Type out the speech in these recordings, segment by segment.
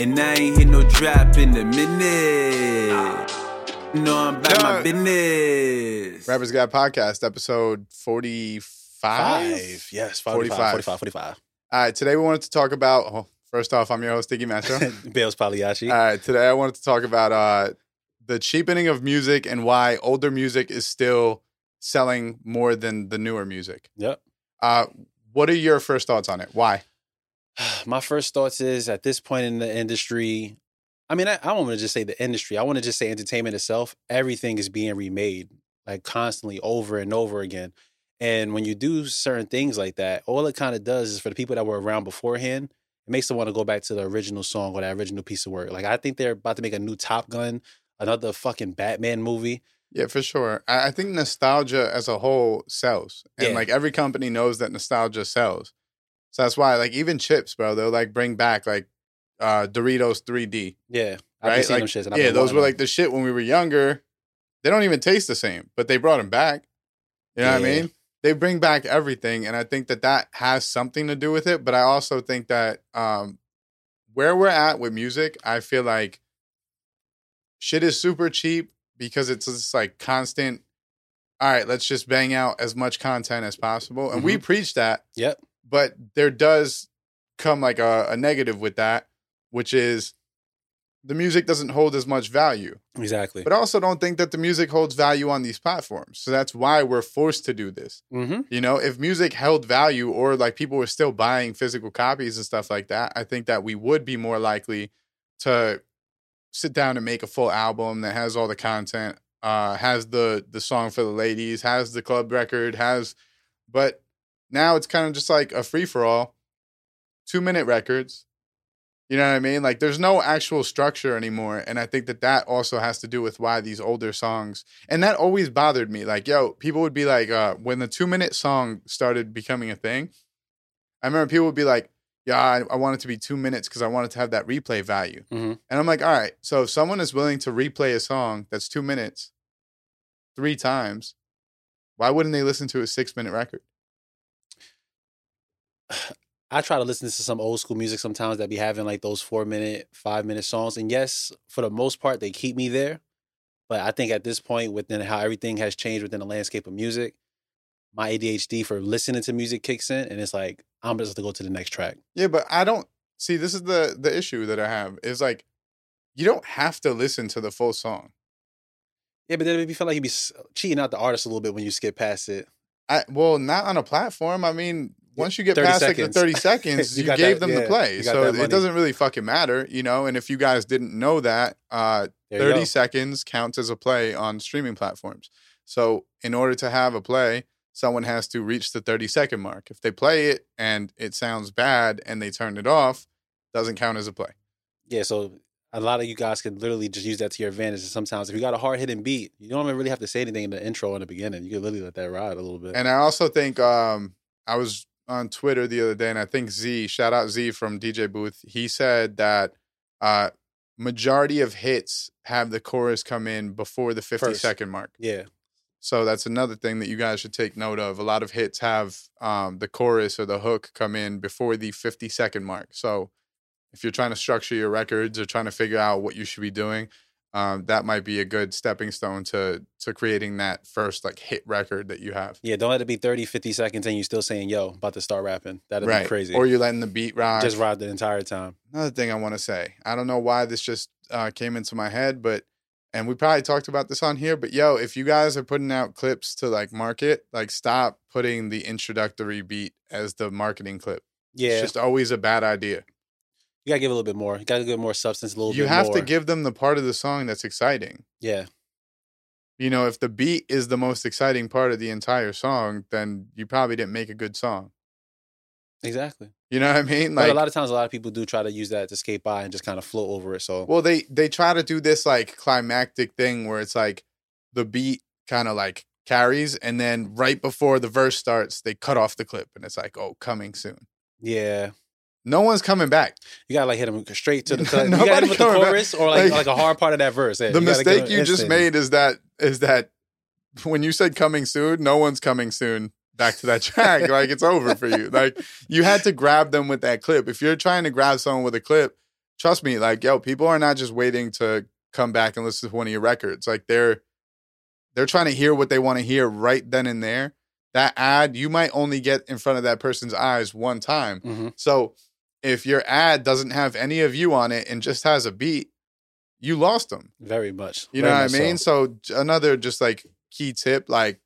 And I ain't hit no drop in a minute. No, I'm about my business. Rappers Guide Podcast, episode 45. Five. Yes, 45. 45. 45, 45. All right, today we wanted to talk about, oh, first off, I'm your host, Diggy Metro. Bailz Pagliacci. All right, today I wanted to talk about uh, the cheapening of music and why older music is still selling more than the newer music. Yep. Uh, what are your first thoughts on it? Why? My first thoughts is at this point in the industry, I mean, I, I don't want to just say the industry. I want to just say entertainment itself. Everything is being remade like constantly over and over again. And when you do certain things like that, all it kind of does is for the people that were around beforehand, it makes them want to go back to the original song or that original piece of work. Like I think they're about to make a new Top Gun, another fucking Batman movie. Yeah, for sure. I, I think nostalgia as a whole sells, and Yeah. like every company knows that nostalgia sells. So that's why, like, even chips, bro, they'll like bring back like uh Doritos 3D, Yeah. Right? Like, them shits. and I've yeah, those were them. like the shit when we were younger. They don't even taste the same, but they brought them back. You know what I mean? They bring back everything, and I think that that has something to do with it. But I also think that um where we're at with music, I feel like shit is super cheap because it's just like constant. All right, let's just bang out as much content as possible, and we preach that Yep. But there does come like a, a negative with that, which is the music doesn't hold as much value. Exactly. But I also don't think that the music holds value on these platforms. So that's why we're forced to do this. mm-hmm. You know, if music held value or like people were still buying physical copies and stuff like that, I think that we would be more likely to sit down and make a full album that has all the content, uh, has the the song for the ladies, has the club record, has but now it's kind of just like a free for all. Two minute records. You know what I mean? Like there's no actual structure anymore. And I think that that also has to do with why these older songs, and that always bothered me. Like, yo, people would be like, uh, when the two minute song started becoming a thing, I remember people would be like, yeah, I, I want it to be two minutes because I want it to have that replay value. Mhm. And I'm like, all right, so if someone is willing to replay a song that's two minutes three times, why wouldn't they listen to a six minute record? I try to listen to some old school music sometimes that be having like those four minute, five minute songs. And yes, for the most part, they keep me there. But I think at this point, within how everything has changed within the landscape of music, my ADHD for listening to music kicks in, and it's like I'm just to go to the next track. Yeah, but I don't see this is the the issue that I have is like you don't have to listen to the full song. Yeah, but then it feel like you'd be cheating out the artist a little bit when you skip past it. I well, not on a platform. I mean, once you get 30 past like the 30 seconds, You you, gave that- them the play. So it doesn't really fucking matter, you know. And if you guys didn't know that, uh 30 seconds counts as a play on streaming platforms. So in order to have a play, someone has to reach the 30 second mark. If they play it and it sounds bad and they turn it off, doesn't count as a play. Yeah, so a lot of you guys can literally just use that to your advantage. And sometimes if you got a hard hitting beat, you don't even really have to say anything in the intro in the beginning. You can literally let that ride a little bit. And I also think um, I was on Twitter the other day, and I think Z, shout out Z from DJ Booth, he said that uh, majority of hits have the chorus come in before the 50 First. second mark. yeah. So that's another thing that you guys should take note of. A lot of hits have um, the chorus or the hook come in before the 50 second mark. So if you're trying to structure your records or trying to figure out what you should be doing, um, that might be a good stepping stone to to creating that first like hit record that you have. Yeah, don't let it be 30, 50 seconds and you're still saying, yo, about to start rapping. That'd right. be crazy. Or you're letting the beat rock. just ride the entire time. Another thing I want to say. I don't know why this just uh, came into my head, but and we probably talked about this on here, but yo, if you guys are putting out clips to like market, like stop putting the introductory beat as the marketing clip. Yeah. It's just always a bad idea. You gotta give a little bit more. You gotta give more substance, a little bit more. You have more. to give them the part of the song that's exciting. Yeah. You know, if the beat is the most exciting part of the entire song, then you probably didn't make a good song. Exactly. You know what I mean? but a lot of times a lot of people do try to use that to skate by and just kind of float over it. So Well, they they try to do this like climactic thing where it's like the beat kind of like carries, and then right before the verse starts, they cut off the clip, and it's like, oh, coming soon. yeah. No one's coming back. You gotta like hit them straight to the. You gotta hit 'em with the coming back. chorus or like, Like, like a hard part of that verse. Yeah, the you mistake you just made is that is that when you said coming soon, no one's coming soon back to that track. like it's over for you. Like you had to grab them with that clip. If you're trying to grab someone with a clip, trust me, like yo, people are not just waiting to come back and listen to one of your records. Like they're they're trying to hear what they want to hear right then and there. That ad, you might only get in front of that person's eyes one time. hmm So if your ad doesn't have any of you on it and just has a beat, you lost them. Very much. You know what I mean? so. So. another just like key tip, like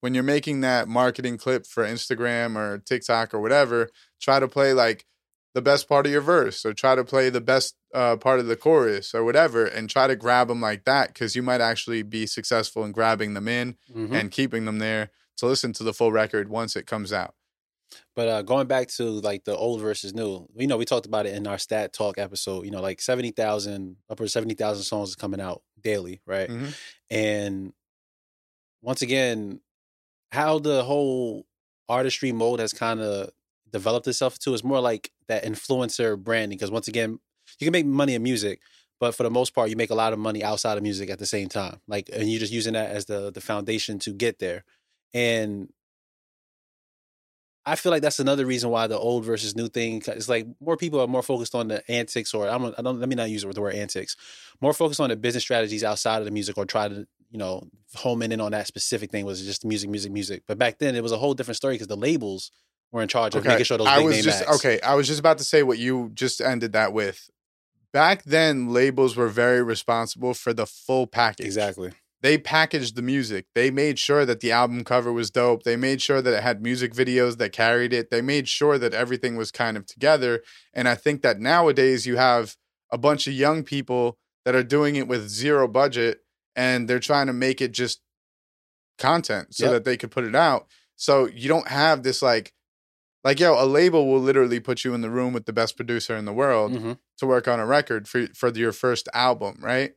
when you're making that marketing clip for Instagram or TikTok or whatever, try to play like the best part of your verse or try to play the best uh, part of the chorus or whatever and try to grab them like that because you might actually be successful in grabbing them in Mhm. and keeping them there to listen to the full record once it comes out. But uh, going back to like the old versus new, you know, we talked about it in our stat talk episode. You know, like seventy thousand, upper seventy thousand songs is coming out daily, right? Mhm. And once again, how the whole artistry mode has kind of developed itself to is more like that influencer branding. Because once again, you can make money in music, but for the most part, you make a lot of money outside of music at the same time. Like, and you're just using that as the the foundation to get there. And I feel like that's another reason why the old versus new thing is like more people are more focused on the antics, or I'm, I don't let me not use the word antics, more focused on the business strategies outside of the music, or try to you know home in on that specific thing was just music, music, music. But back then it was a whole different story because the labels were in charge of making sure those I big was name just acts. okay. I was just about to say what you just ended that with. Back then, labels were very responsible for the full package. exactly. They packaged the music. They made sure that the album cover was dope. They made sure that it had music videos that carried it. They made sure that everything was kind of together. And I think that nowadays you have a bunch of young people that are doing it with zero budget and they're trying to make it just content so Yep. that they could put it out. So you don't have this like like yo, a label will literally put you in the room with the best producer in the world hmm to work on a record for for your first album, right?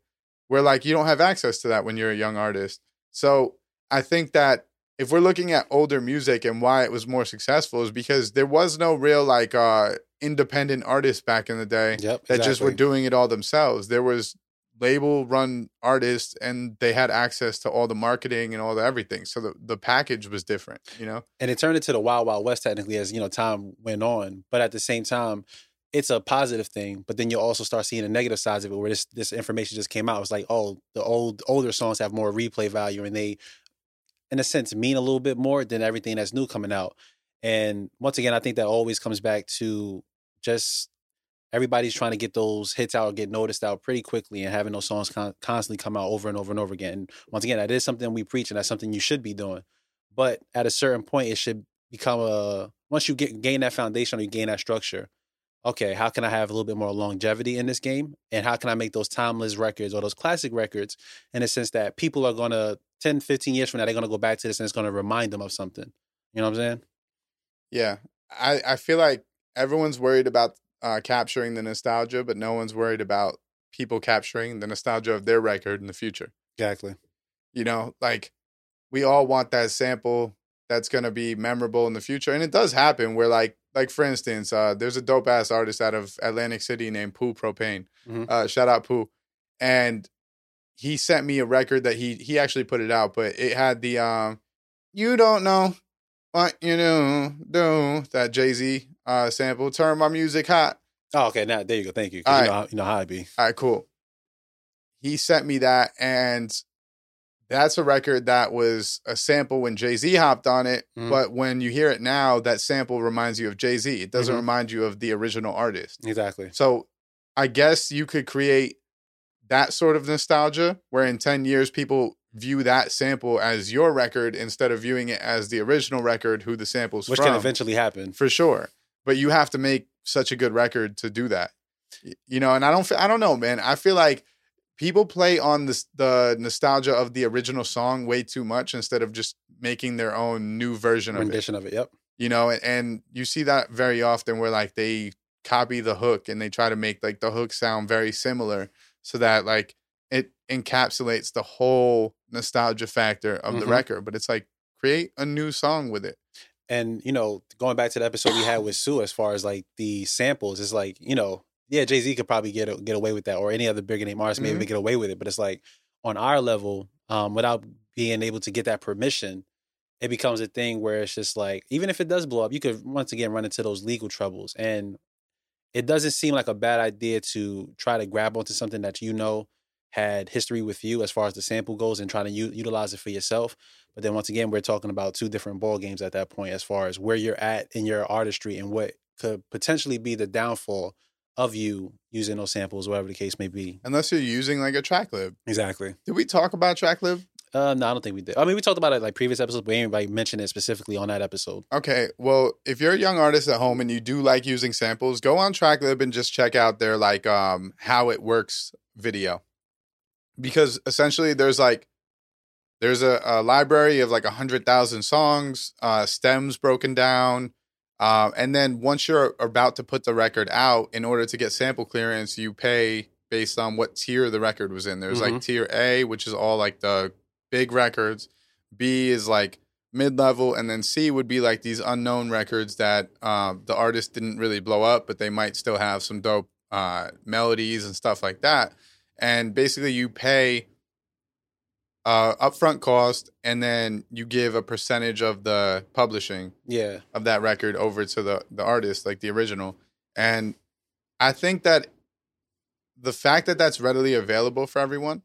Where like you don't have access to that when you're a young artist. So I think that if we're looking at older music and why it was more successful is because there was no real like uh independent artists back in the day Yep. that just were doing it all themselves. There was label run artists and they had access to all the marketing and all the everything. So the, the package was different, you know? and it turned into the wild wild west technically as you know time went on but at the same time it's a positive thing but then you'll also start seeing the negative sides of it where this this information just came out. It's like oh the old older songs have more replay value and they in a sense mean a little bit more than everything that's new coming out. And once again i think that always comes back to just everybody's trying to get those hits out get noticed out pretty quickly and having those songs con- constantly come out over and over and over again. And once again that is something we preach and that's something you should be doing. But at a certain point it should become a once you get gain that foundation or you gain that structure okay how can i have a little bit more longevity in this game and how can i make those timeless records or those classic records in a sense that people are going to 10 15 years from now they're going to go back to this and it's going to remind them of something you know what i'm saying Yeah. I, I feel like everyone's worried about uh, capturing the nostalgia, but no one's worried about people capturing the nostalgia of their record in the future. exactly You know, like we all want that sample that's going to be memorable in the future. And it does happen where like, like for instance, uh, there's a dope ass artist out of Atlantic City named Pooh Propane. Mhm. Uh, shout out Pooh. And he sent me a record that he, he actually put it out, but it had the, um, you don't know what you do, do that Jay Z uh, sample. Turn my music hot. oh okay now there you go thank you you, know how, you know how i be All right, cool. He sent me that, and that's a record that was a sample when Jay Z hopped on it. Mhm. But when you hear it now, that sample reminds you of Jay Z. It doesn't Mhm. remind you of the original artist. exactly So I guess you could create that sort of nostalgia where in 10 years people view that sample as your record instead of viewing it as the original record who the sample's which from can eventually happen for sure. But you have to make such a good record to do that. You know, and I don't I don't know, man. I feel like people play on this the nostalgia of the original song way too much instead of just making their own new version of it. rendition of it yep You know, and, and you see that very often where like they copy the hook and they try to make like the hook sound very similar so that like it encapsulates the whole nostalgia factor of the Mhm. record. But it's like create a new song with it. And you know, going back to the episode we had with Sue, as far as like the samples, it's like you know, yeah, Jay Z could probably get get away with that, or any other bigger name artist maybe Mhm. get away with it. But it's like on our level, um, without being able to get that permission, it becomes a thing where it's just like even if it does blow up, you could once again run into those legal troubles. And it doesn't seem like a bad idea to try to grab onto something that you know had history with you as far as the sample goes and try to u- utilize it for yourself. But then once again, we're talking about two different ball games at that point as far as where you're at in your artistry and what could potentially be the downfall of you using those samples, whatever the case may be. Unless you're using like a track lib. Exactly. Did we talk about Tracklib? Uh, no, I don't think we did. I mean, we talked about it like previous episodes, but anybody mentioned it specifically on that episode. Okay, well, if you're a young artist at home and you do like using samples, go on Tracklib and just check out their like um how it works video. Because essentially there's like there's a, a library of like a hundred thousand songs, uh stems broken down. Uh, and then once you're about to put the record out, in order to get sample clearance, you pay based on what tier the record was in. There's like tier A, which is all like the big records. B is like mid level, and then C would be like these unknown records that um, the artist didn't really blow up, but they might still have some dope uh, melodies and stuff like that. And basically, you pay uh, upfront cost, and then you give a percentage of the publishing Yeah. of that record over to the the artist, like the original. And I think that the fact that that's readily available for everyone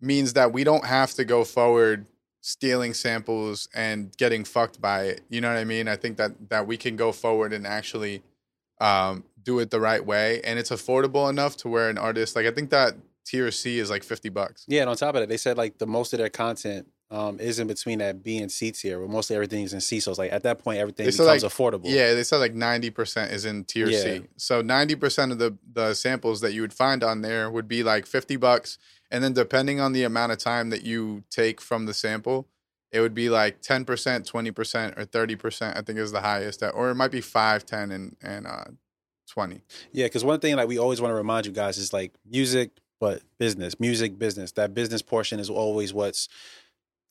means that we don't have to go forward stealing samples and getting fucked by it. You know what I mean? I think that that we can go forward and actually um, do it the right way, and it's affordable enough to where an artist like I think that tier C is like fifty bucks. Yeah, and on top of that, they said like the most of their content um, is in between that B and C tier, where mostly everything is in C. So it's like at that point, everything They becomes like, affordable. Yeah, they said like ninety percent is in tier Yeah. C. So ninety percent of the the samples that you would find on there would be like fifty bucks, and then depending on the amount of time that you take from the sample, it would be like ten percent, twenty percent, or thirty percent. I think is the highest, or it might be five, ten, and and uh, twenty. Yeah, because one thing like we always want to remind you guys is like music, but business, music, business. That business portion is always what's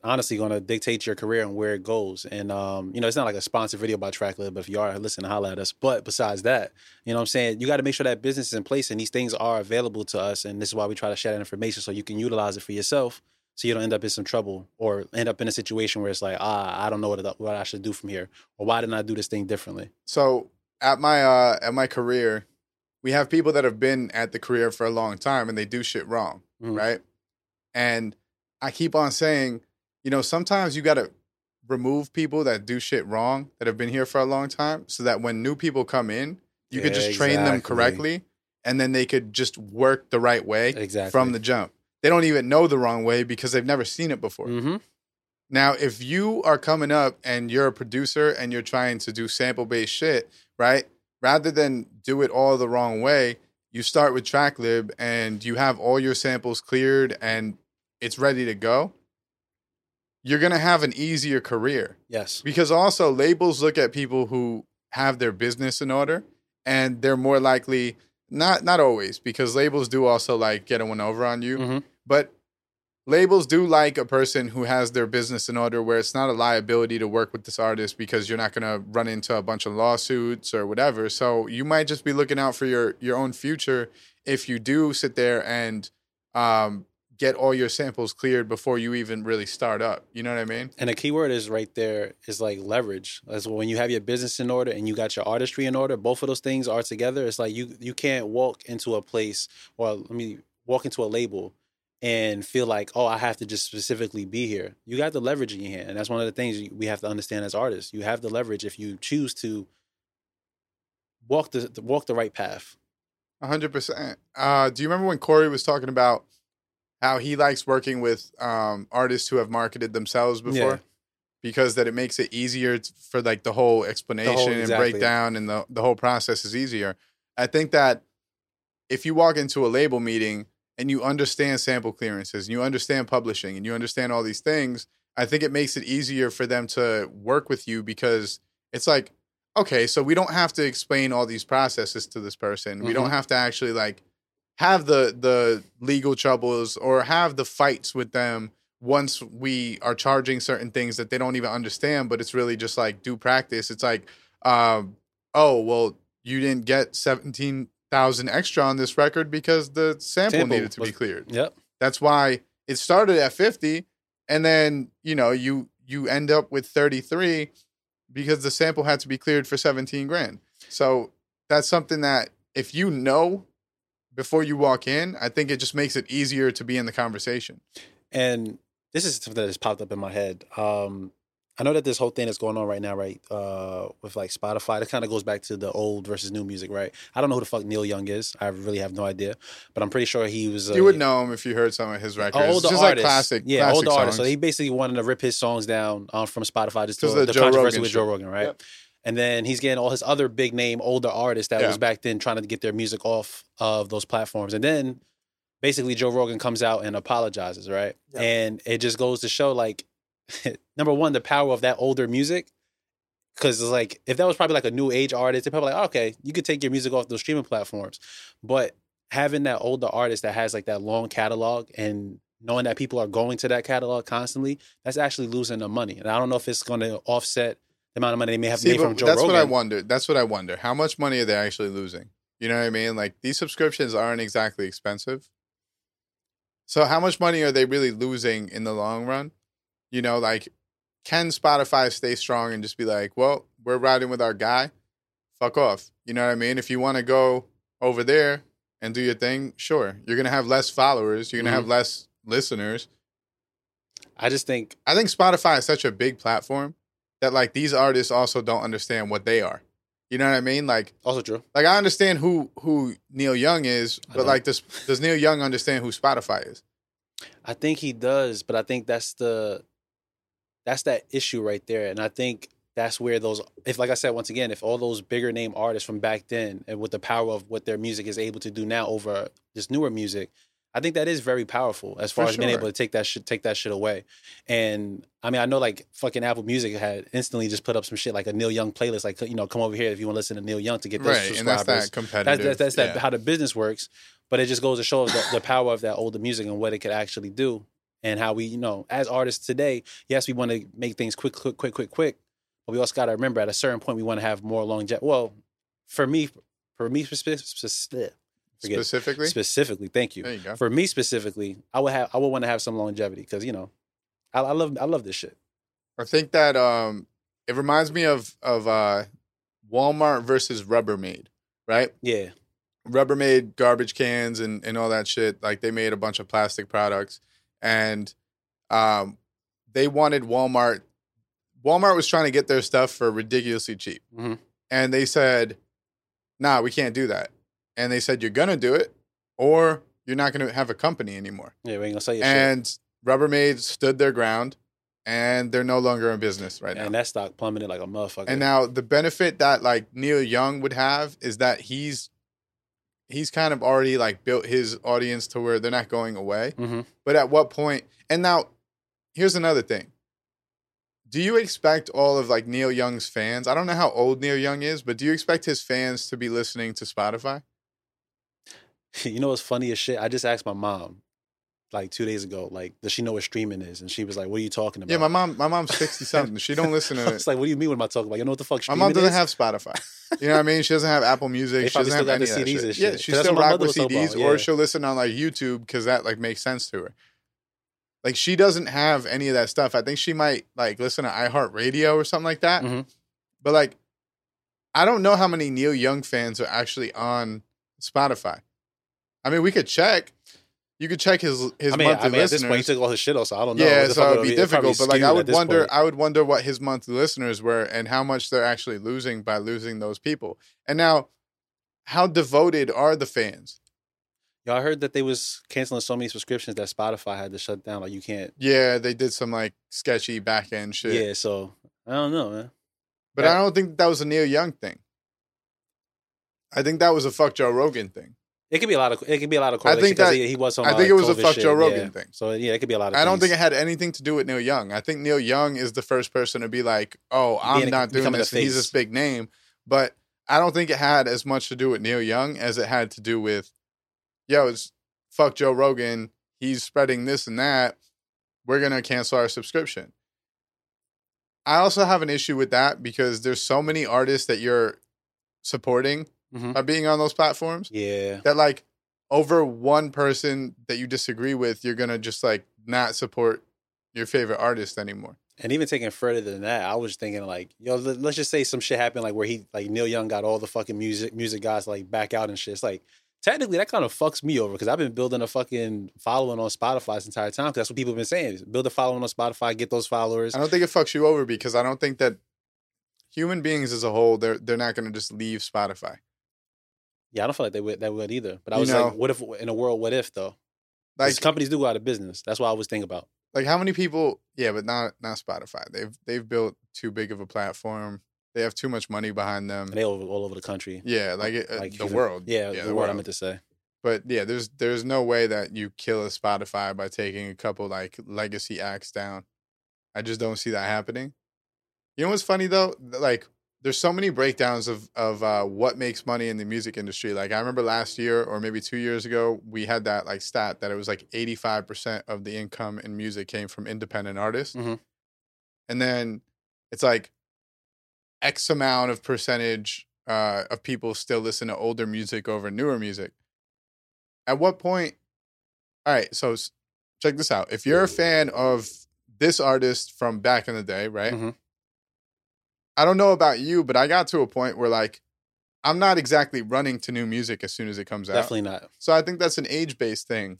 honestly going to dictate your career and where it goes. And um, you know, it's not like a sponsored video by Tracklib, but if you are, listen, holla at us. But besides that, you know, what I'm saying you got to make sure that business is in place and these things are available to us. And this is why we try to share that information so you can utilize it for yourself. So you don't end up in some trouble or end up in a situation where it's like, ah, I don't know what what I should do from here, or why didn't I do this thing differently? So at my uh at my career, we have people that have been at the career for a long time and they do shit wrong, Mhm. right? And I keep on saying, you know, sometimes you got to remove people that do shit wrong that have been here for a long time so that when new people come in, you could just train them correctly and then they could just work the right way Exactly from the jump. They don't even know the wrong way because they've never seen it before. hmm Now, if you are coming up and you're a producer and you're trying to do sample based shit, right? Rather than do it all the wrong way, you start with Tracklib and you have all your samples cleared and it's ready to go. You're going to have an easier career Yes. because also labels look at people who have their business in order and they're more likely not not always because labels do also like get a one over on you Mhm. but labels do like a person who has their business in order where it's not a liability to work with this artist because you're not going to run into a bunch of lawsuits or whatever so you might just be looking out for your your own future if you do sit there and um, get all your samples cleared before you even really start up you know what i mean And the key word is right there is like leverage. That's when you have your business in order and you got your artistry in order. Both of those things are together. It's like you you can't walk into a place or let me walk into a label and feel like oh I have to just specifically be here. You got the leverage in your hand, and that's one of the things we have to understand as artists. You have the leverage if you choose to walk the walk the right path. A hundred percent. Uh, do you remember when Corey was talking about how he likes working with um, artists who have marketed themselves before? Yeah. Because that it makes it easier for like the whole explanation and exactly. breakdown and the, the whole process is easier. I think that if you walk into a label meeting and you understand sample clearances and you understand publishing and you understand all these things, I think it makes it easier for them to work with you because it's like, okay, so we don't have to explain all these processes to this person. We don't Mhm. have to actually like have the the legal troubles or have the fights with them once we are charging certain things that they don't even understand but it's really just like due practice it's like um oh well you didn't get 17,000 extra on this record because the sample, Sample needed to be cleared Yep. that's why it started at 50 and then you know you you end up with 33 because the sample had to be cleared for 17 grand so that's something that if you know before you walk in, I think it just makes it easier to be in the conversation. And this is something that has popped up in my head. Um, I know that this whole thing that's going on right now, right, uh, with like Spotify, that kind of goes back to the old versus new music, right? I don't know who the fuck Neil Young is. I really have no idea, but I'm pretty sure he was. you would know him if you heard some of his records. An older just artist, like classic, yeah, classic older songs. artist. So he basically wanted to rip his songs down um, from Spotify just to Because of the, the controversy Rogan with Joe. Rogan, right? Yep. And then he's getting all his other big name older artists that Yeah. was back then trying to get their music off of those platforms, and then basically Joe Rogan comes out and apologizes, right? Yep. And it just goes to show, like, number one, the power of that older music. Because it's like, if that was probably like a new age artist, they're probably like, oh, okay, you could take your music off those streaming platforms. But having that older artist that has like that long catalog and knowing that people are going to that catalog constantly, that's actually losing the money. And I don't know if it's going to offset the amount of money they may have See, made from Joe that's Rogan. what I wonder. That's what I wonder. How much money are they actually losing? You know what I mean? Like these subscriptions aren't exactly expensive. So how much money are they really losing in the long run? You know, like can Spotify stay strong and just be like, well, we're riding with our guy, fuck off. You know what I mean? If you want to go over there and do your thing, sure. You're gonna have less followers. You're gonna have mm-hmm. less listeners. I just think I think Spotify is such a big platform that like these artists also don't understand what they are. You know what I mean? Like also true. like I understand who who Neil Young is, but like does does Neil Young understand who Spotify is? I think he does, but I think that's the that's that issue right there. And I think that's where those if like I said once again, if all those bigger name artists from back then and with the power of what their music is able to do now over this newer music, I think that is very powerful as far For as being sure. able to take that shit take that shit away. And I mean I know like fucking Apple Music had instantly just put up some shit like a Neil Young playlist, like you know, come over here if you want to listen to Neil Young to get those Right, and that's that competitive. that's that's, that's that how the business works. But it just goes to show the, the power of that older music and what it could actually do, and how we, you know, as artists today, yes, we want to make things quick, quick, quick, quick, quick, but we also got to remember at a certain point we want to have more longevity. Well, for me, for me specifically, specifically. specifically, thank you. You. For me specifically, I would have, I would want to have some longevity because you know, I, I love, I love this shit. I think that um it reminds me of of uh Walmart versus Rubbermaid, right? Yeah, Rubbermaid garbage cans and and all that shit. Like they made a bunch of plastic products, and um they wanted Walmart. Walmart was trying to get their stuff for ridiculously cheap, Mhm. and they said, "Nah, we can't do that." And they said, "You're gonna do it, or you're not gonna have a company anymore." yeah, we ain't gonna say your shit. and Rubbermaid stood their ground, and they're no longer in business right now. And that stock plummeted like a motherfucker. And now the benefit that like Neil Young would have is that he's he's kind of already like built his audience to where they're not going away. hmm But at what point? And now here's another thing. Do you expect all of like Neil Young's fans? I don't know how old Neil Young is, but do you expect his fans to be listening to Spotify? You know what's funny as shit? I just asked my mom like two days ago, like, does she know what streaming is? And she was like, What are you talking about? Yeah, my mom my mom's 60 something. She don't listen to It's like, What do you mean? What am I talking about? You know what the fuck My mom doesn't is? have Spotify. You know what I mean? She doesn't have Apple Music. They she doesn't have any the of that CDs and shit. Yeah, she still rock with CDs, about, or she'll listen on like YouTube because that like makes sense to her. Like she doesn't have any of that stuff. I think she might like listen to iHeartRadio or something like that. Mhm. But like, I don't know how many Neil Young fans are actually on Spotify. I mean, we could check. You could check his his I mean, monthly I mean, at this listeners. point, he took all his shit off, so I don't know. Yeah, so it'd be probably difficult. But like, I would wonder, point. I would wonder what his monthly listeners were and how much they're actually losing by losing those people. And now, how devoted are the fans? Y'all heard that they was canceling so many subscriptions that Spotify had to shut down. Like, you can't. Yeah, they did some like sketchy back end shit. Yeah, so I don't know, man. but that- I don't think that was a Neil Young thing. I think that was a fuck Joe Rogan thing. It could be a lot of it could be a lot of I think that- he, he was on. I think it was a fuck shit, Joe Rogan yeah. thing. So yeah, it could be a lot of. I don't think it had anything to do with Neil Young. I think Neil Young is the first person to be like, "Oh, I'm Being- not doing this." he's this big name, but I don't think it had as much to do with Neil Young as it had to do with, yo, it's fuck Joe Rogan. He's spreading this and that. We're gonna cancel our subscription. I also have an issue with that because there's so many artists that you're supporting Mhm. by being on those platforms Yeah, that like over one person that you disagree with, you're gonna just like not support your favorite artist anymore. And even taking further than that, I was thinking like, yo, let- let's just say some shit happened like where he like Neil Young got all the fucking music music guys like back out and shit. It's like technically that kind of fucks me over because I've been building a fucking following on Spotify this entire time. 'cause that's what people have been saying. Build a following on Spotify, get those followers. I don't think it fucks you over because I don't think that human beings as a whole they're they're not going to just leave Spotify. Yeah, I don't feel like they would that would either. But I You was know- like, what if in a world, what if though? Like companies do go out of business. That's what I was thinking about. like how many people? Yeah, but not not Spotify. They've they've built too big of a platform. They have too much money behind them. And they all, all over the country. Yeah, like, it, uh, Like the even- world. Yeah, yeah the, world, I meant to say. But yeah, there's there's no way that you kill a Spotify by taking a couple like legacy acts down. I just don't see that happening. You know what's funny though? Like there's so many breakdowns of of uh, what makes money in the music industry. Like I remember last year or maybe two years ago, we had that like stat that it was like 85% of the income in music came from independent artists, Mhm. and then it's like X amount of percentage uh, of people still listen to older music over newer music. At what point? All right, so check this out. If you're a fan of this artist from back in the day, right? Mhm. I don't know about you, but I got to a point where like I'm not exactly running to new music as soon as it comes out. Definitely not. So I think that's an age based thing.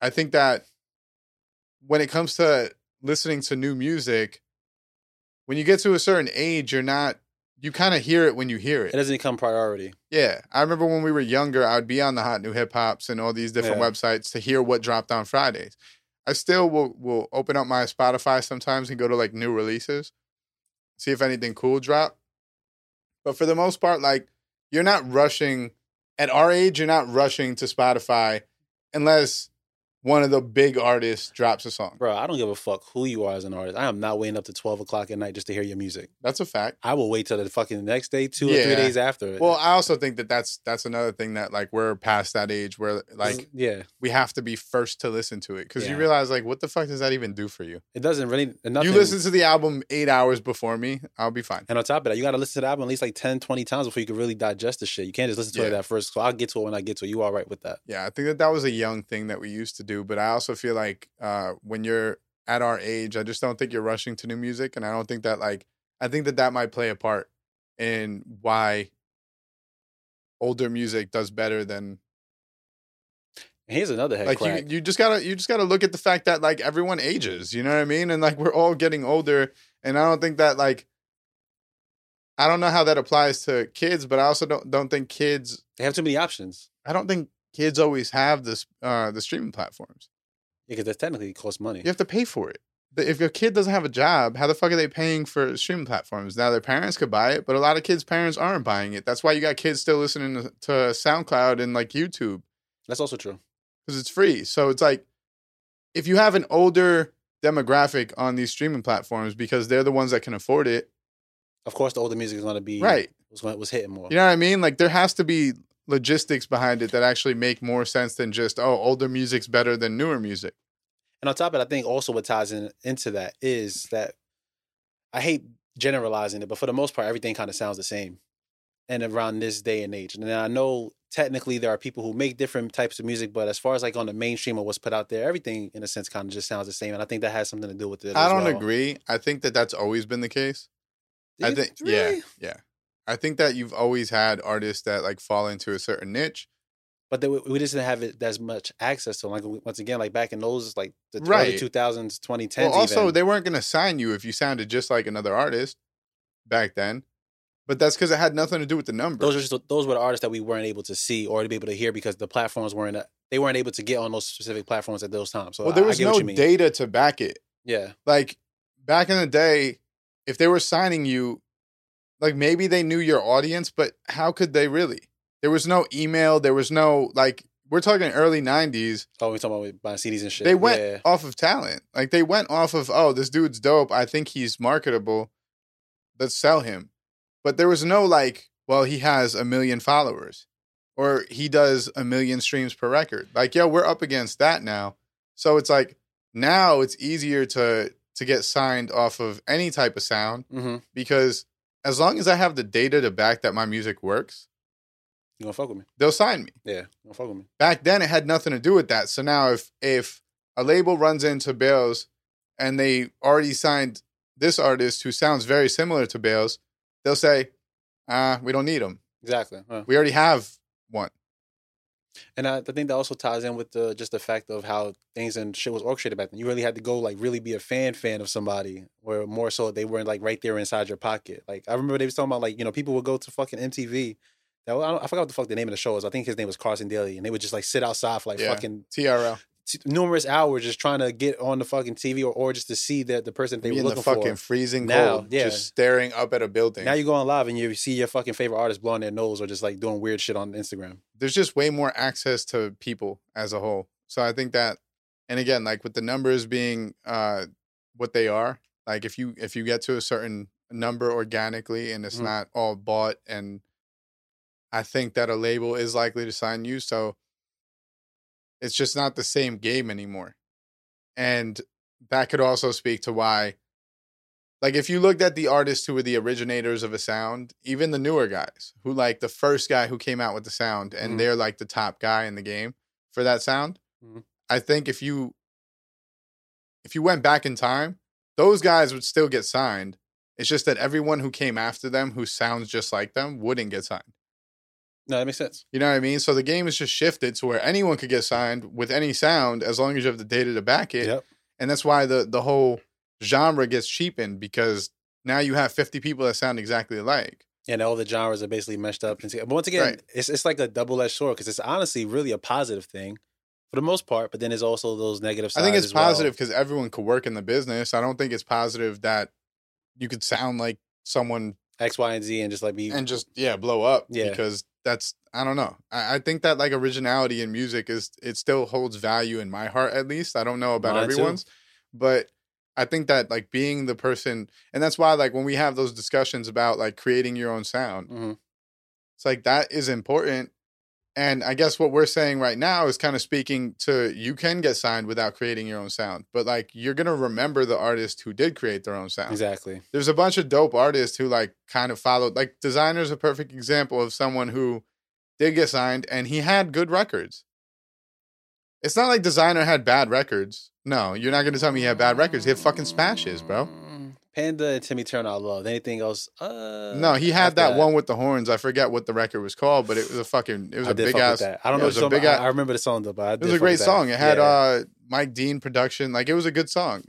I think that when it comes to listening to new music, when you get to a certain age, you're not, you kind of hear it when you hear It it. doesn't become priority. Yeah. I remember when we were younger, I would be on the hot new hip hops and all these different Yeah. websites to hear what dropped on Fridays. I still will, will open up my Spotify sometimes and go to like new releases, see if anything cool drop. But for the most part, like you're not rushing at our age, you're not rushing to Spotify unless one of the big artists drops a song. Bro, I don't give a fuck who you are as an artist. I am not waiting up to 12 o'clock at night just to hear your music. That's a fact. I will wait till the fucking next day, two or three days after it. Well, I also think that that's that's another thing that like we're past that age where like mm, yeah, we have to be first to listen to it because you realize like what the fuck does that even do for you? it doesn't really. Nothing, You listen to the album eight hours before me, I'll be fine. And on top of that, you got to listen to the album at least like 10, 20 times before you can really digest the shit. You can't just listen to Yeah. it at first. So I'll get to it when I get to it. You all right with that? Yeah, I think that that was a young thing that we used to do, but I also feel like uh, when you're at our age, I just don't think you're rushing to new music, and I don't think that like I think that that might play a part in why older music does better than here's another head like you, you just gotta you just gotta look at the fact that like everyone ages you know what i mean and like we're all getting older and i don't think that like i don't know how that applies to kids but i also don't don't think kids they have too many options. i don't think kids always have this uh the streaming platforms Yeah, because that technically costs money. you have to pay for it if your kid doesn't have a job how the fuck are they paying for streaming platforms now their parents could buy it but a lot of kids parents aren't buying it that's why you got kids still listening to, to soundcloud and like youtube That's also true. because it's free. So it's like if you have an older demographic on these streaming platforms because they're the ones that can afford it, Of course, the older music is going to be right? Was, was hitting more. You know what I mean? Like there has to be logistics behind it that actually make more sense than just oh, older music's better than newer music. And on top of it, I think also what ties in into that is that I hate generalizing it, but for the most part, everything kind of sounds the same. And around this day and age, and I know technically there are people who make different types of music, but as far as like on the mainstream of what's put out there, everything in a sense kind of just sounds the same. And I think that has something to do with it. I don't well. agree. I think that that's always been the case. I think yeah, yeah. I think that you've always had artists that like fall into a certain niche. But they, we just didn't have it as much access to. 'em. Like once again, like back in those like the Right. early two thousands, twenty Well, also even. they weren't going to sign you if you sounded just like another artist back then. But that's because it had nothing to do with the numbers. those are just those were the artists that we weren't able to see or to be able to hear because the platforms weren't uh, they weren't able to get on those specific platforms at those times. So well, there was no data to back it. Yeah, Like back in the day, if they were signing you, like maybe they knew your audience, but how could they really? There was no email. There was no like. We're talking early '90s. oh, we talking about buying CDs and shit. They went Yeah. off of talent. Like they went off of, oh, this dude's dope. I think he's marketable. Let's sell him. But there was no like, well, he has a million followers, or he does a million streams per record. Like, yo, we're up against that now. So it's like now it's easier to to get signed off of any type of sound hmm because as long as I have the data to back that my music works, You gonna fuck with me? they'll sign me. Yeah, gonna fuck with me? Back then it had nothing to do with that. So now if if a label runs into Bailz and they already signed this artist who sounds very similar to Bailz, they'll say, "Ah, we don't need him. Exactly. Huh. We already have one." And I, I think that also ties in with the just the fact of how things and shit was orchestrated back then. You really had to go like really be a fan fan of somebody, where more so they weren't like right there inside your pocket. Like I remember they was talking about like you know people would go to fucking MTV. That I, I forgot what the fuck the name of the show was. I think his name was Carson Daly, and they would just like sit outside for like Yeah. fucking TRL. T- numerous hours just trying to get on the fucking TV or, or just to see that the person they were in the fucking for. freezing Now, cold, yeah. just staring up at a building. Now you go on live and you see your fucking favorite artist blowing their nose or just like doing weird shit on Instagram. There's just way more access to people as a whole. So I think that, and again, like with the numbers being uh, what they are, like if you if you get to a certain number organically and it's Mhm. not all bought, and I think that a label is likely to sign you. So it's just not the same game anymore. And that could also speak to why, like, if you looked at the artists who were the originators of a sound, even the newer guys, who like the first guy who came out with the sound and Mhm. they're like the top guy in the game for that sound, Mhm. I think if you if you went back in time, those guys would still get signed. It's just that everyone who came after them who sounds just like them wouldn't get signed. No, that makes sense. You know what I mean? So the game has just shifted to where anyone could get signed with any sound as long as you have the data to back it. Yep. And that's why the the whole genre gets cheapened because now you have 50 people that sound exactly alike. And all the genres are basically meshed up. Into, but once again, Right. it's it's like a double edged sword because it's honestly really a positive thing for the most part. But then there's also those negative I think it's as positive because everyone could work in the business. I don't think it's positive that you could sound like someone X, Y, and Z, and just like be and just yeah blow up Yeah. because that's I don't know. I, I think that like originality in music is it still holds value in my heart at least. I don't know about Mine too. everyone's, but I think that like being the person and that's why like when we have those discussions about like creating your own sound, Mhm. it's like that is important. And I guess what we're saying right now is kind of speaking to you can get signed without creating your own sound, but like you're gonna remember the artist who did create their own sound. Exactly. there's a bunch of dope artists who like kind of followed like Desiigner's a perfect example of someone who did get signed and he had good records. It's not like Desiigner had bad records. No you're not going to tell me he had bad records. He had fucking smashes bro Panda and Timmy Turner, I love. Anything else? Uh, no he had after that one with the horns i forget what the record was called but it was a fucking it was I a big ass that. I don't yeah, know. it was a big I, ass I remember the song though, but I it was a great song it had uh mike dean production like it was a good song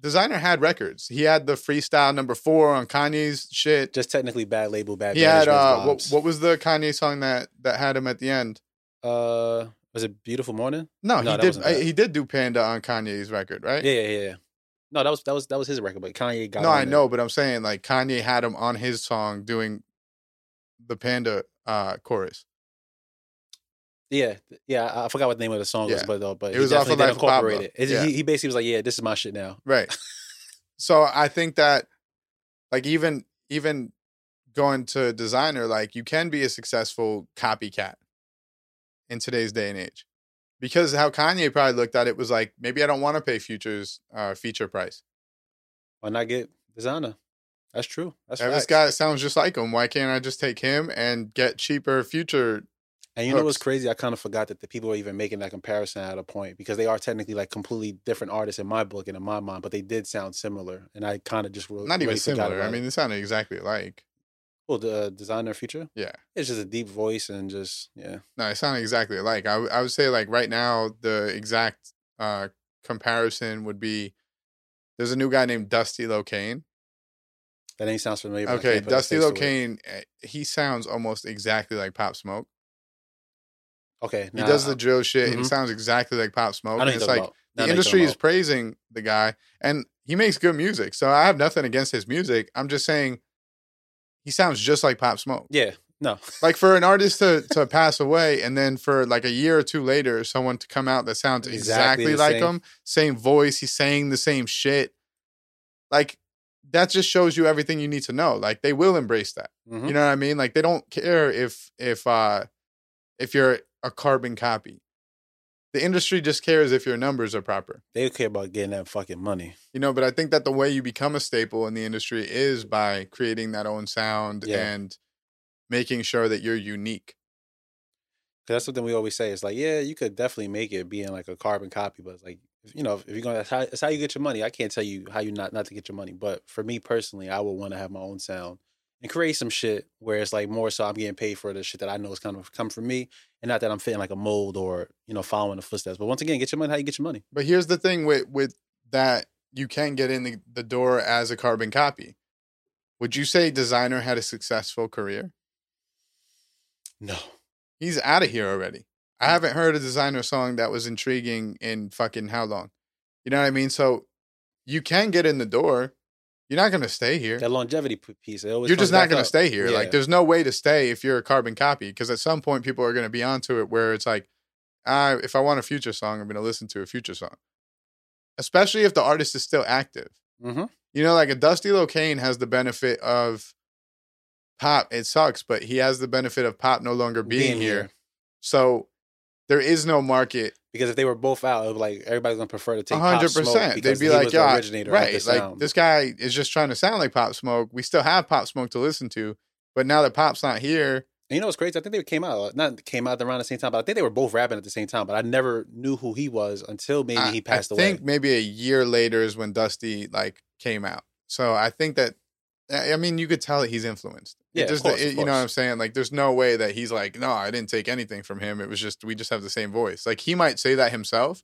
Desiigner had records he had the freestyle number four on kanye's shit just technically bad label, bad. He had uh, what, what was the Kanye song that that had him at the end? Uh, was it Beautiful Morning? No, No, he did. that. He did do Panda on Kanye's record, right? Yeah, yeah, yeah. No, that was that was that was his record, but Kanye got. no, I know, but I'm saying like Kanye had him on his song doing the Panda uh chorus. Yeah, yeah. I forgot what the name of the song was, but uh, but It he was off definitely of did Life incorporate it. Yeah. He, he basically was like, "Yeah, this is my shit now." Right. so I think that like even even going to Desiigner, like you can be a successful copycat in today's day and age. Because how Kanye probably looked at it was like, maybe I don't want to pay futures uh feature price. Why not get Desiigner? That's true. That's If this guy sounds just like him, why can't I just take him and get cheaper future? And you know what's crazy? I kind of forgot that the people are even making that comparison at a point because they are technically like completely different artists in my book and in my mind, but they did sound similar. And I kind of just re- Not even similar. I mean, it. they sounded exactly alike. Well, uh, Desiigner feature, Yeah. it's just a deep voice and just yeah. No, it sounded exactly alike. I, w- I would say like right now the exact uh comparison would be there's a new guy named Dusty Locane. That name sounds familiar. Okay, can't put a Dusty. Locane, eh, he sounds almost exactly like Pop Smoke. Okay, He does the drill shit. and He Mhm. sounds exactly like Pop Smoke. And it's like. The industry is praising the guy and he makes good music. So I have nothing against his music. I'm just saying he sounds just like Pop Smoke. Yeah, no, Like for an artist to to pass away and then for like a year or two later someone to come out that sounds Exactly exactly, like same. him, same voice, he's saying the same shit. Like that just shows you everything you need to know. Like they will embrace that. Mhm. You know what I mean? Like they don't care if if uh if you're a carbon copy. The industry just cares if your numbers are proper. they care about getting that fucking money. You know, but I think that the way you become a staple in the industry is by creating that own sound Yeah. and making sure that you're unique. Cause that's something we always say. It's like, yeah, you could definitely make it being like a carbon copy, but it's like, you know, if you're gonna, that's how, that's how you get your money. I can't tell you how you not not to get your money, but for me personally, I would want to have my own sound and create some shit where it's like more so I'm getting paid for the shit that I know is kind of come from me, and not that I'm fitting like a mold or you know following the footsteps. But once again, get your money how you get your money. But here's the thing with with that you can get in the, the door as a carbon copy. Would you say Desiigner had a successful career? No, He's out of here already. I Mm. haven't heard a Desiigner song that was intriguing in fucking how long? You know what I mean? So you can get in the door. You're not going to stay here. that longevity piece. You're just not going to stay here. Yeah. Like there's no way to stay if you're a carbon copy because at some point people are going to be onto it where it's like, uh, if I want a future song, I'm going to listen to a future song. Especially if the artist is still active. Mhm. You know, like a Dusty Locane has the benefit of pop. It sucks, but he has the benefit of pop no longer being, here. So there is no market. Because if they were both out, it would like everybody's gonna prefer to take Pop hundred Smoke percent. They'd be like, yeah, right. Like sound. this guy is just trying to sound like Pop Smoke. We still have Pop Smoke to listen to, but now that Pop's not here, And you know what's crazy? I think they came out not came out around the same time, but I think they were both rapping at the same time. But I never knew who he was until maybe I, he passed I away. I think maybe a year later is when Dusty like came out. So I think that I mean you could tell that he's influenced. It Yeah, just, course, it- you know what I'm saying? Like there's no way that he's like, no, I didn't take anything from him. It was just we just have the same voice. Like he might say that himself,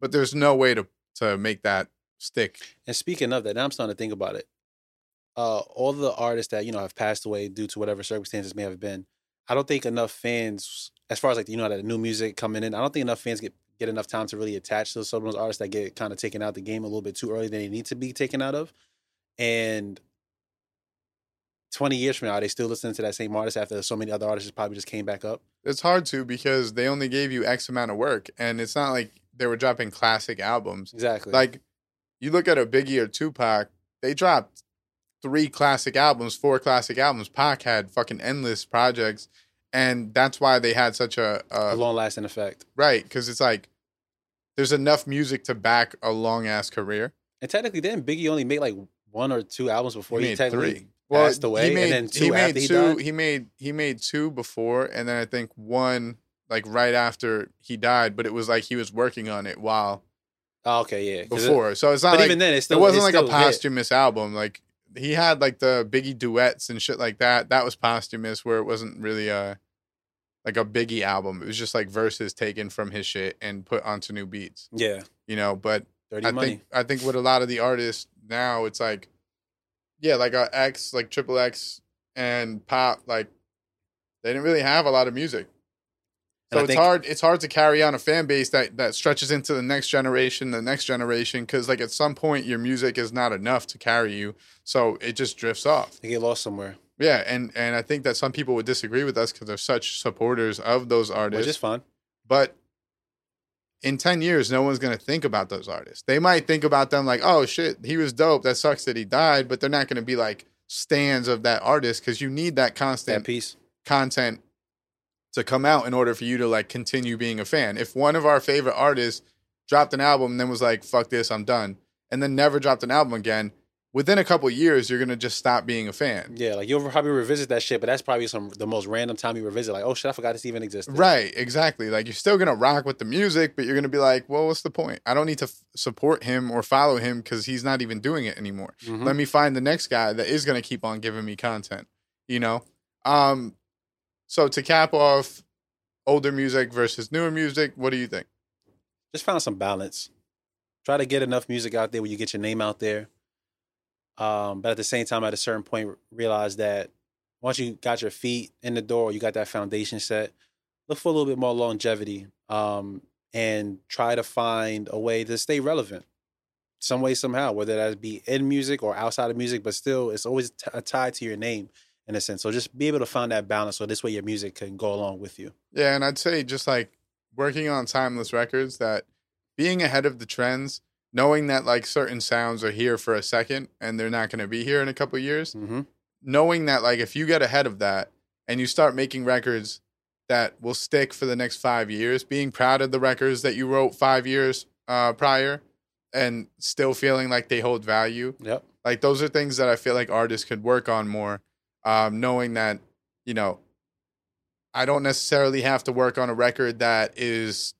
but there's no way to to make that stick. And speaking of that, now I'm starting to think about it. Uh, all the artists that you know have passed away due to whatever circumstances may have been, I don't think enough fans, as far as like you know that new music coming in, I don't think enough fans get get enough time to really attach to some of those artists that get kind of taken out the game a little bit too early than they need to be taken out of. And 20 years from now, are they still listening to that same artist after so many other artists probably just came back up? It's hard to because they only gave you X amount of work, and it's not like they were dropping classic albums. Exactly. Like you look at a Biggie or Tupac, they dropped three classic albums, four classic albums. Pac had fucking endless projects, and that's why they had such a, a a long lasting effect. right because it's like there's enough music to back a long ass career. And technically, didn't Biggie only make like one or two albums before He he, made technically three. Passed away, he made, and then two he made after he two. died? He made he made two before, and then I think one like right after he died. But it was like he was working on it while Oh, okay, yeah. 'cause it- before. so it's not but like even then, it's still it wasn't it's like a still hit. posthumous album. Like he had like the Biggie duets and shit like that. That was posthumous, where it wasn't really a like a Biggie album. It was just like verses taken from his shit and put onto new beats. Yeah, You know, but dirty I money. think I think with a lot of the artists now, it's like yeah, like uh, X, like Triple X and Pop, like they didn't really have a lot of music. So it's think- hard. It's hard to carry on a fan base that that stretches into the next generation, the next generation, because like at some point your music is not enough to carry you, so it just drifts off. they get lost somewhere, Yeah, and and I think that some people would disagree with us because they're such supporters of those artists. which is fun. but in 10 years, no one's going to think about those artists. They might think about them like, oh shit, he was dope. That sucks that he died, but they're not going to be like stands of that artist because you need that That constant piece. content to come out in order for you to like continue being a fan. If one of our favorite artists dropped an album and then was like, fuck this, I'm done, and then never dropped an album again, within a couple years, you're to just stop being a fan. Yeah, like you'll probably revisit that shit, but that's probably some the most random time you revisit. Like, oh shit, I forgot this even existed. Right, exactly. Like you're still gonna rock with the music, but you're gonna be like, well, what's the point? I don't need to f- support him or follow him because he's not even doing it anymore. Mhm. Let me find the next guy that is gonna keep on giving me content. You know. Um. So to cap off, older music versus newer music. What do you think? Just found some balance. Try to get enough music out there where you get your name out there. Um, but at the same time, at a certain point, realize that once you got your feet in the door, you got that foundation set. Look for a little bit more longevity, um, and try to find a way to stay relevant, some way somehow, whether that be in music or outside of music. But still, it's always t- tied to your name in a sense. So just be able to find that balance, so this way your music can go along with you. Yeah, and I'd say just like working on timeless records, that being ahead of the trends, knowing that like certain sounds are here for a second and they're not going to be here in a couple years, Mm-hmm. knowing that like if you get ahead of that and you start making records that will stick for the next five years, being proud of the records that you wrote five years uh, prior and still feeling like they hold value. Yep. Like those are things that I feel like artists could work on more. Um, knowing that, you know, I don't necessarily have to work on a record that is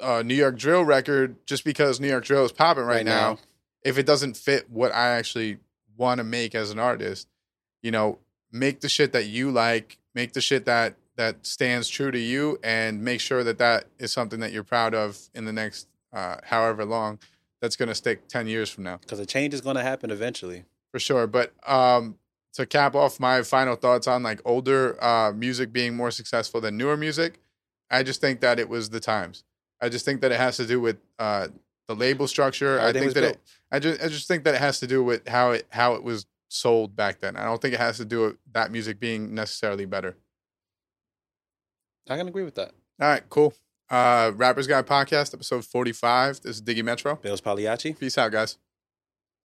a New York drill record just because New York drill is popping right, Right now. now. If it doesn't fit what I actually want to make as an artist, you know, make the shit that you like, make the shit that that stands true to you, and make sure that that is something that you're proud of in the next uh, however long. That's gonna stick ten years from now Because a change is going to happen eventually. for sure. But um, to cap off my final thoughts on like older uh, music being more successful than newer music, I just think that it was the times. I just think that it has to do with uh, the label structure. I think that built. it, I just I just think that it has to do with how it how it was sold back then. I don't think it has to do with that music being necessarily better. I can agree with that. All right, cool. Uh, Rappers Guide Podcast, episode forty five. This is Diggy Metro. Bailz Pagliacci. Peace out, guys.